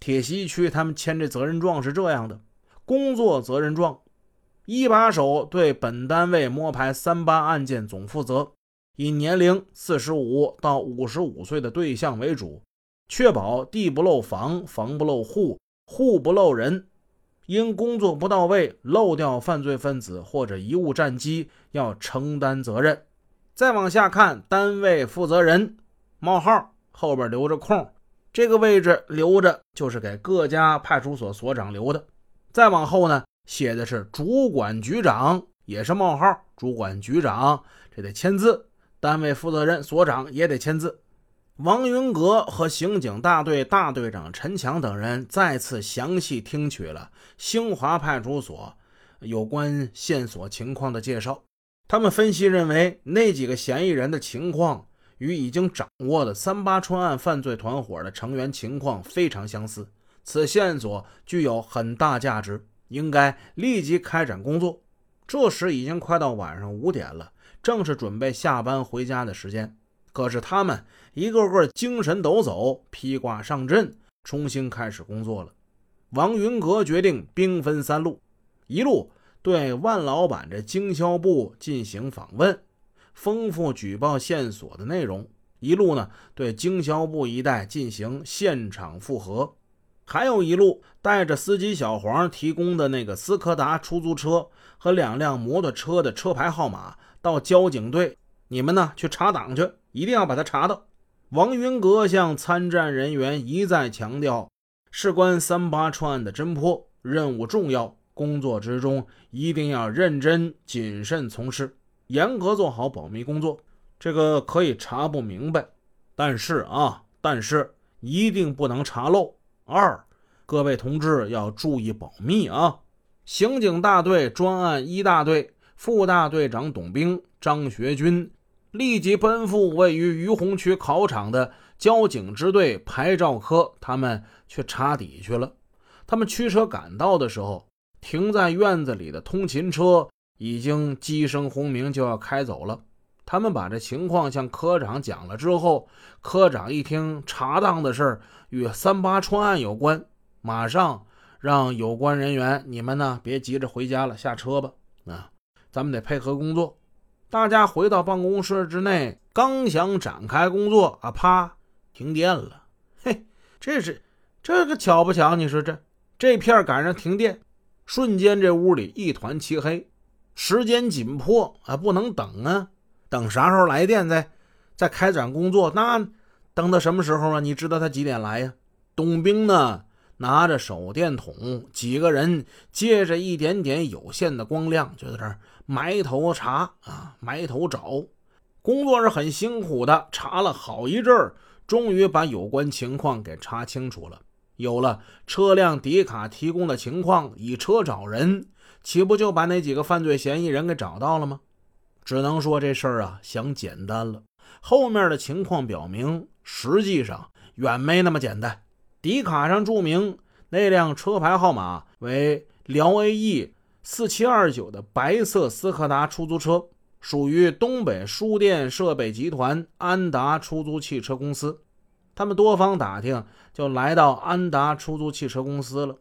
铁西区他们签这责任状是这样的：工作责任状，一把手对本单位摸排三八案件总负责，以年龄四十五到五十五岁的对象为主，确保地不漏房，房不漏户，户不漏人。因工作不到位漏掉犯罪分子或者贻误战机，要承担责任。再往下看，单位负责人冒号后边留着空，这个位置留着就是给各家派出所所长留的。再往后呢，写的是主管局长，也是冒号，主管局长这得签字，单位负责人所长也得签字。王云阁和刑警大队大队长陈强等人再次详细听取了兴华派出所有关线索情况的介绍。他们分析认为，那几个嫌疑人的情况与已经掌握的三八川案犯罪团伙的成员情况非常相似，此线索具有很大价值，应该立即开展工作。这时已经快到晚上五点了，正是准备下班回家的时间。可是他们一个个精神抖擞，披挂上阵，重新开始工作了。王云阁决定兵分三路：一路对万老板这经销部进行访问，丰富举报线索的内容；一路呢对经销部一带进行现场复核；还有一路带着司机小黄提供的那个斯柯达出租车和两辆摩托车的车牌号码到交警队，你们呢去查档去。一定要把他查到。王云阁向参战人员一再强调，事关三八串案的侦破，任务重要，工作之中一定要认真谨慎从事，严格做好保密工作。这个可以查不明白，但是啊，但是一定不能查漏。二，各位同志要注意保密啊！刑警大队专案一大队副大队长董兵、张学军。立即奔赴位于于洪区考场的交警支队牌照科，他们去查底去了。他们驱车赶到的时候，停在院子里的通勤车已经机声轰鸣，就要开走了。他们把这情况向科长讲了之后，科长一听查档的事与三八川案有关，马上让有关人员：“你们呢，别急着回家了，下车吧。啊，咱们得配合工作。”大家回到办公室之内，刚想展开工作啊，啪，停电了。嘿，这是这个巧不巧？你说这这片赶上停电，瞬间这屋里一团漆黑。时间紧迫啊，不能等啊，等啥时候来电再再开展工作？那等到什么时候啊？你知道他几点来呀？董兵呢？拿着手电筒，几个人借着一点点有限的光亮，就在这儿埋头查啊，埋头找。工作是很辛苦的，查了好一阵儿，终于把有关情况给查清楚了。有了车辆底卡提供的情况，以车找人，岂不就把那几个犯罪嫌疑人给找到了吗？只能说这事儿啊，想简单了。后面的情况表明，实际上远没那么简单。底卡上注明那辆车牌号码为辽 AE 四七二九的白色斯柯达出租车，属于东北输电设备集团安达出租汽车公司。他们多方打听，就来到安达出租汽车公司了。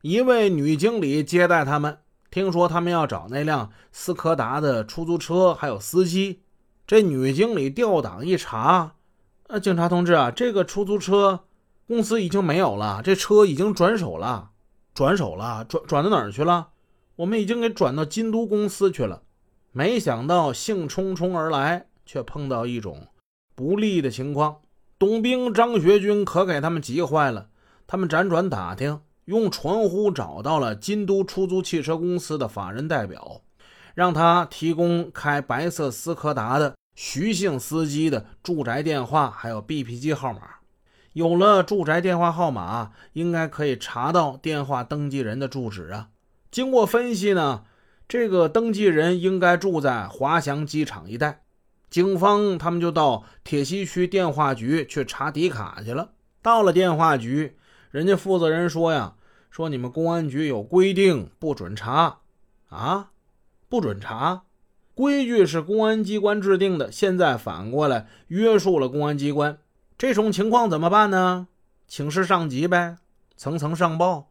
一位女经理接待他们，听说他们要找那辆斯柯达的出租车，还有司机。这女经理调档一查，呃，警察同志啊，这个出租车。公司已经没有了，这车已经转手了，转手了，转转到哪儿去了？我们已经给转到金都公司去了。没想到兴冲冲而来，却碰到一种不利的情况。董兵、张学军可给他们急坏了。他们辗转打听，用传呼找到了金都出租汽车公司的法人代表，让他提供开白色斯柯达的徐姓司机的住宅电话，还有 BP 机号码。有了住宅电话号码，应该可以查到电话登记人的住址啊。经过分析呢，这个登记人应该住在滑翔机场一带。警方他们就到铁西区电话局去查底卡去了。到了电话局，人家负责人说呀：“说你们公安局有规定，不准查啊，不准查。规矩是公安机关制定的，现在反过来约束了公安机关。”这种情况怎么办呢？请示上级呗。层层上报。